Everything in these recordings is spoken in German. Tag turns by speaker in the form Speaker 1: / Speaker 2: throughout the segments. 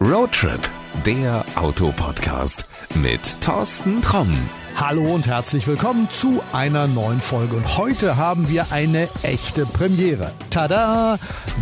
Speaker 1: Roadtrip, der Autopodcast mit Thorsten Tromm.
Speaker 2: Hallo und herzlich willkommen zu einer neuen Folge. Und heute haben wir eine echte Premiere. Tada!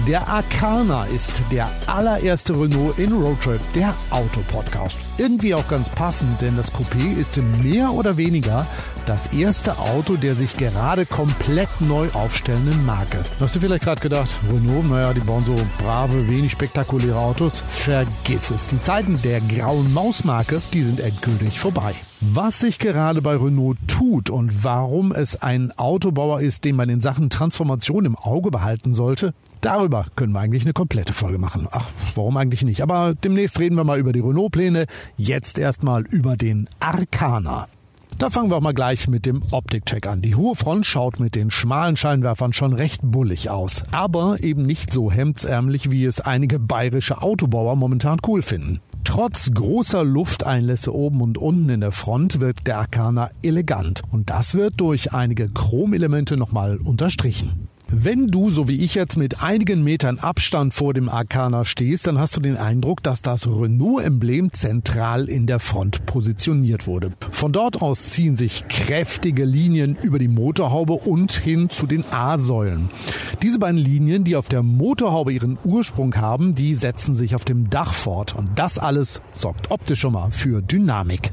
Speaker 2: Der Arcana ist der allererste Renault in Roadtrip, der Autopodcast. Irgendwie auch ganz passend, denn das Coupé ist mehr oder weniger das erste Auto der sich gerade komplett neu aufstellenden Marke. Hast du vielleicht gerade gedacht, Renault, naja, die bauen so brave, wenig spektakuläre Autos? Vergiss es. Die Zeiten der grauen Mausmarke, die sind endgültig vorbei. Was sich gerade bei Renault tut und warum es ein Autobauer ist, den man in Sachen Transformation im Auge behalten sollte, darüber können wir eigentlich eine komplette Folge machen. Ach, warum eigentlich nicht? Aber demnächst reden wir mal über die Renault-Pläne. Jetzt erstmal über den Arcana. Da fangen wir auch mal gleich mit dem Optikcheck an. Die hohe Front schaut mit den schmalen Scheinwerfern schon recht bullig aus, aber eben nicht so hemdsärmlich, wie es einige bayerische Autobauer momentan cool finden. Trotz großer Lufteinlässe oben und unten in der Front wirkt der Arcana elegant und das wird durch einige Chromelemente nochmal unterstrichen. Wenn du, so wie ich jetzt, mit einigen Metern Abstand vor dem Arcana stehst, dann hast du den Eindruck, dass das Renault-Emblem zentral in der Front positioniert wurde. Von dort aus ziehen sich kräftige Linien über die Motorhaube und hin zu den A-Säulen. Diese beiden Linien, die auf der Motorhaube ihren Ursprung haben, die setzen sich auf dem Dach fort. Und das alles sorgt optisch schon mal für Dynamik.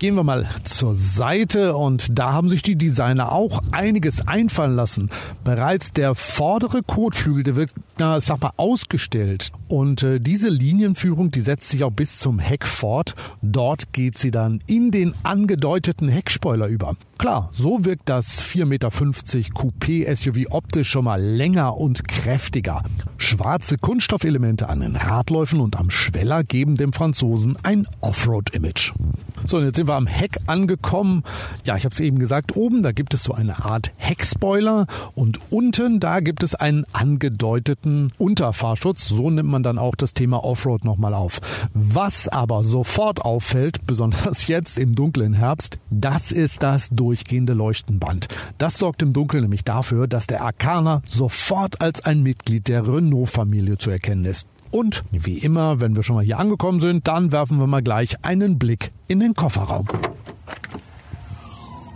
Speaker 2: Gehen wir mal zur Seite und da haben sich die Designer auch einiges einfallen lassen. Bereits der vordere Kotflügel, der wird, na, sag mal, ausgestellt. Und äh, diese Linienführung, die setzt sich auch bis zum Heck fort. Dort geht sie dann in den angedeuteten Heckspoiler über. Klar, so wirkt das 4,50 Meter Coupé SUV optisch schon mal länger und kräftiger. Schwarze Kunststoffelemente an den Radläufen und am Schweller geben dem Franzosen ein Offroad-Image. So, und jetzt sind wir am Heck angekommen. Ja, ich habe es eben gesagt, oben, da gibt es so eine Art Heckspoiler und unten, da gibt es einen angedeuteten Unterfahrschutz. So nimmt man dann auch das Thema Offroad nochmal auf. Was aber sofort auffällt, besonders jetzt im dunklen Herbst, das ist das durchgehende Leuchtenband. Das sorgt im Dunkeln nämlich dafür, dass der Arcana sofort als ein Mitglied der Renault-Familie zu erkennen ist. Und wie immer, wenn wir schon mal hier angekommen sind, dann werfen wir mal gleich einen Blick in den Kofferraum.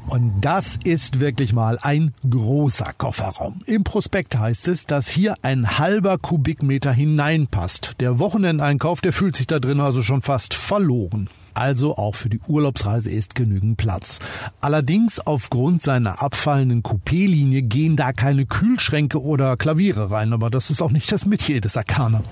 Speaker 2: Und das ist wirklich mal ein großer Kofferraum. Im Prospekt heißt es, dass hier ein halber Kubikmeter hineinpasst. Der Wochenendeinkauf, der fühlt sich da drin also schon fast verloren. Also auch für die Urlaubsreise ist genügend Platz. Allerdings aufgrund seiner abfallenden Coupé-Linie gehen da keine Kühlschränke oder Klaviere rein, aber das ist auch nicht das Metier des Arcana.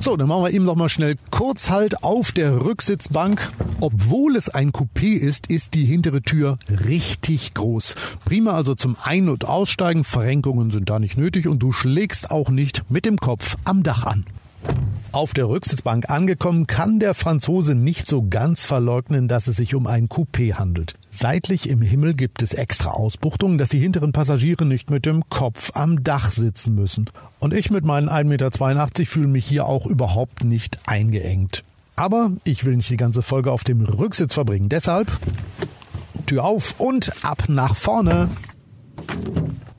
Speaker 2: So, dann machen wir eben noch mal schnell kurz halt auf der Rücksitzbank. Obwohl es ein Coupé ist, ist die hintere Tür richtig groß. Prima also zum Ein- und Aussteigen. Verrenkungen sind da nicht nötig und du schlägst auch nicht mit dem Kopf am Dach an. Auf der Rücksitzbank angekommen, kann der Franzose nicht so ganz verleugnen, dass es sich um ein Coupé handelt. Seitlich im Himmel gibt es extra Ausbuchtungen, dass die hinteren Passagiere nicht mit dem Kopf am Dach sitzen müssen. Und ich mit meinen 1,82 Meter fühle mich hier auch überhaupt nicht eingeengt. Aber ich will nicht die ganze Folge auf dem Rücksitz verbringen. Deshalb Tür auf und ab nach vorne.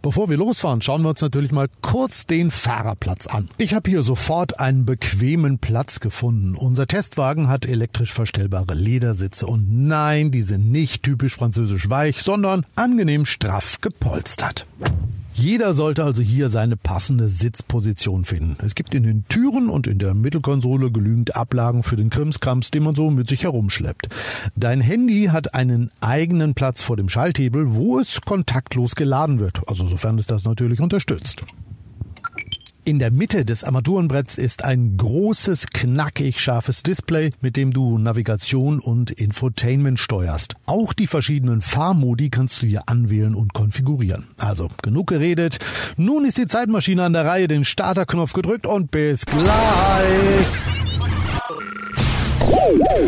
Speaker 2: Bevor wir losfahren, schauen wir uns natürlich mal kurz den Fahrerplatz an. Ich habe hier sofort einen bequemen Platz gefunden. Unser Testwagen hat elektrisch verstellbare Ledersitze und nein, die sind nicht typisch französisch weich, sondern angenehm straff gepolstert. Jeder sollte also hier seine passende Sitzposition finden. Es gibt in den Türen und in der Mittelkonsole genügend Ablagen für den Krimskrams, den man so mit sich herumschleppt. Dein Handy hat einen eigenen Platz vor dem Schalthebel, wo es kontaktlos geladen wird, also sofern es das natürlich unterstützt. In der Mitte des Armaturenbretts ist ein großes, knackig scharfes Display, mit dem du Navigation und Infotainment steuerst. Auch die verschiedenen Fahrmodi kannst du hier anwählen und konfigurieren. Also genug geredet. Nun ist die Zeitmaschine an der Reihe, den Starterknopf gedrückt und bis gleich.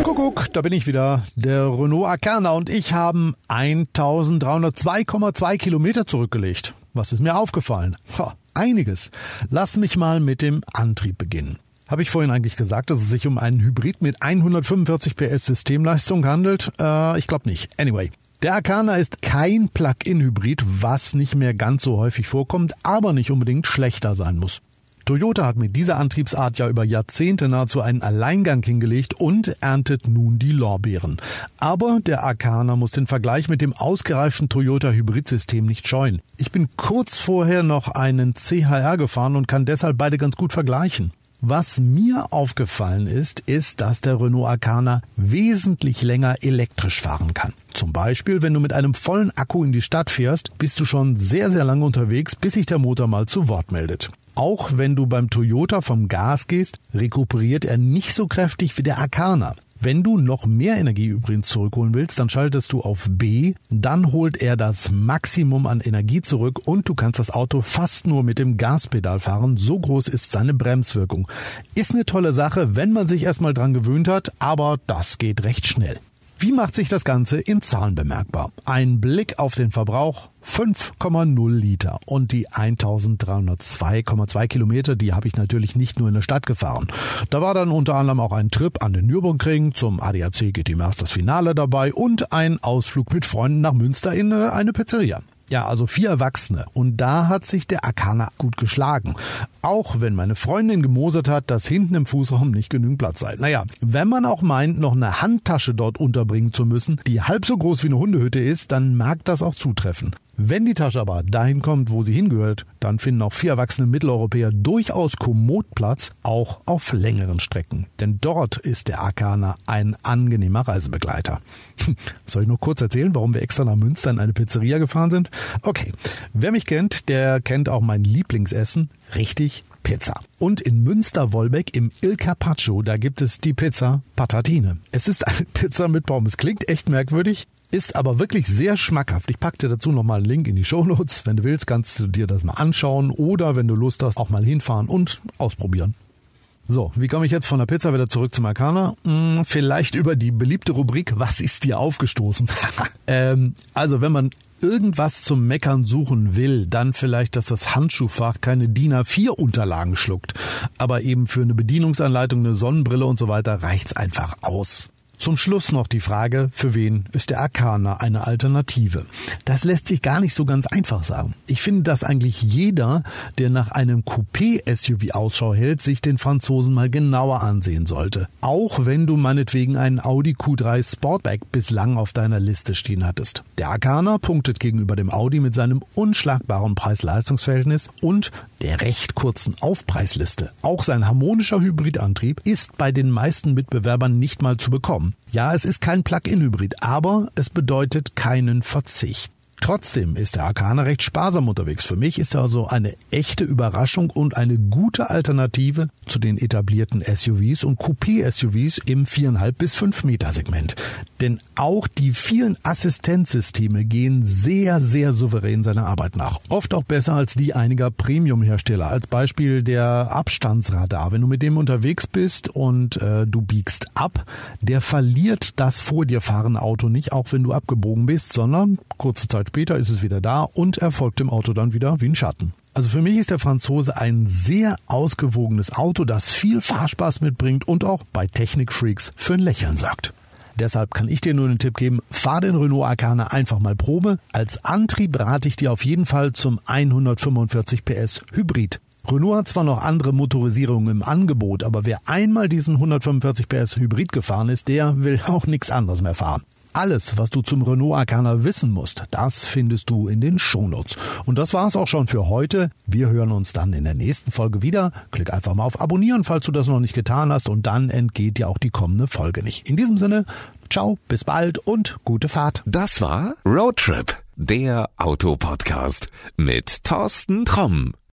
Speaker 2: Kuckuck, da bin ich wieder. Der Renault Arcana und ich haben 1302,2 Kilometer zurückgelegt. Was ist mir aufgefallen? Ha, einiges. Lass mich mal mit dem Antrieb beginnen. Habe ich vorhin eigentlich gesagt, dass es sich um einen Hybrid mit 145 PS Systemleistung handelt? Äh, ich glaube nicht. Anyway. Der Arcana ist kein Plug-in-Hybrid, was nicht mehr ganz so häufig vorkommt, aber nicht unbedingt schlechter sein muss. Toyota hat mit dieser Antriebsart ja über Jahrzehnte nahezu einen Alleingang hingelegt und erntet nun die Lorbeeren. Aber der Arcana muss den Vergleich mit dem ausgereiften Toyota Hybridsystem nicht scheuen. Ich bin kurz vorher noch einen CHR gefahren und kann deshalb beide ganz gut vergleichen. Was mir aufgefallen ist, ist, dass der Renault Arcana wesentlich länger elektrisch fahren kann. Zum Beispiel, wenn du mit einem vollen Akku in die Stadt fährst, bist du schon sehr, sehr lange unterwegs, bis sich der Motor mal zu Wort meldet. Auch wenn du beim Toyota vom Gas gehst, rekuperiert er nicht so kräftig wie der Arcana. Wenn du noch mehr Energie übrigens zurückholen willst, dann schaltest du auf B, dann holt er das Maximum an Energie zurück und du kannst das Auto fast nur mit dem Gaspedal fahren. So groß ist seine Bremswirkung. Ist eine tolle Sache, wenn man sich erstmal dran gewöhnt hat, aber das geht recht schnell. Wie macht sich das Ganze in Zahlen bemerkbar? Ein Blick auf den Verbrauch 5,0 Liter und die 1302,2 Kilometer, die habe ich natürlich nicht nur in der Stadt gefahren. Da war dann unter anderem auch ein Trip an den Nürburgring, zum ADAC GT Masters Finale dabei und ein Ausflug mit Freunden nach Münster in eine Pizzeria. Ja, also vier Erwachsene. Und da hat sich der Akana gut geschlagen. Auch wenn meine Freundin gemosert hat, dass hinten im Fußraum nicht genügend Platz sei. Naja, wenn man auch meint, noch eine Handtasche dort unterbringen zu müssen, die halb so groß wie eine Hundehütte ist, dann mag das auch zutreffen. Wenn die Tasche aber dahin kommt, wo sie hingehört, dann finden auch vier erwachsene Mitteleuropäer durchaus kommod Platz, auch auf längeren Strecken. Denn dort ist der Akana ein angenehmer Reisebegleiter. Soll ich nur kurz erzählen, warum wir extra nach Münster in eine Pizzeria gefahren sind? Okay, wer mich kennt, der kennt auch mein Lieblingsessen. Richtig, Pizza. Und in Münster-Wolbeck im Il Carpaccio, da gibt es die Pizza Patatine. Es ist eine Pizza mit Pommes. Klingt echt merkwürdig, ist aber wirklich sehr schmackhaft. Ich packe dir dazu nochmal einen Link in die Show Notes. Wenn du willst, kannst du dir das mal anschauen oder wenn du Lust hast, auch mal hinfahren und ausprobieren. So, wie komme ich jetzt von der Pizza wieder zurück zum Arcana? Hm, vielleicht über die beliebte Rubrik Was ist dir aufgestoßen? ähm, also, wenn man irgendwas zum Meckern suchen will, dann vielleicht, dass das Handschuhfach keine DIN A4-Unterlagen schluckt. Aber eben für eine Bedienungsanleitung, eine Sonnenbrille und so weiter reicht's einfach aus. Zum Schluss noch die Frage, für wen ist der Arcana eine Alternative? Das lässt sich gar nicht so ganz einfach sagen. Ich finde, dass eigentlich jeder, der nach einem Coupé-SUV Ausschau hält, sich den Franzosen mal genauer ansehen sollte. Auch wenn du meinetwegen einen Audi Q3 Sportback bislang auf deiner Liste stehen hattest. Der Arcana punktet gegenüber dem Audi mit seinem unschlagbaren Preis-Leistungs-Verhältnis und der recht kurzen Aufpreisliste. Auch sein harmonischer Hybridantrieb ist bei den meisten Mitbewerbern nicht mal zu bekommen. Ja, es ist kein Plug-in-Hybrid, aber es bedeutet keinen Verzicht. Trotzdem ist der Arcana recht sparsam unterwegs. Für mich ist er also eine echte Überraschung und eine gute Alternative zu den etablierten SUVs und Coupé-SUVs im 4,5 bis 5 Meter Segment. Denn auch die vielen Assistenzsysteme gehen sehr, sehr souverän seiner Arbeit nach. Oft auch besser als die einiger Premium-Hersteller. Als Beispiel der Abstandsradar. Wenn du mit dem unterwegs bist und äh, du biegst ab, der verliert das vor dir fahrende Auto nicht, auch wenn du abgebogen bist, sondern kurze Zeit später ist es wieder da und er folgt dem Auto dann wieder wie ein Schatten. Also für mich ist der Franzose ein sehr ausgewogenes Auto, das viel Fahrspaß mitbringt und auch bei Technikfreaks für ein Lächeln sorgt. Deshalb kann ich dir nur den Tipp geben, fahr den Renault Arcana einfach mal Probe. Als Antrieb rate ich dir auf jeden Fall zum 145 PS Hybrid. Renault hat zwar noch andere Motorisierungen im Angebot, aber wer einmal diesen 145 PS Hybrid gefahren ist, der will auch nichts anderes mehr fahren. Alles, was du zum Renault Arcana wissen musst, das findest du in den Shownotes. Und das war's auch schon für heute. Wir hören uns dann in der nächsten Folge wieder. Klick einfach mal auf Abonnieren, falls du das noch nicht getan hast, und dann entgeht dir auch die kommende Folge nicht. In diesem Sinne, ciao, bis bald und gute Fahrt.
Speaker 1: Das war Roadtrip, der Autopodcast mit Thorsten Tromm.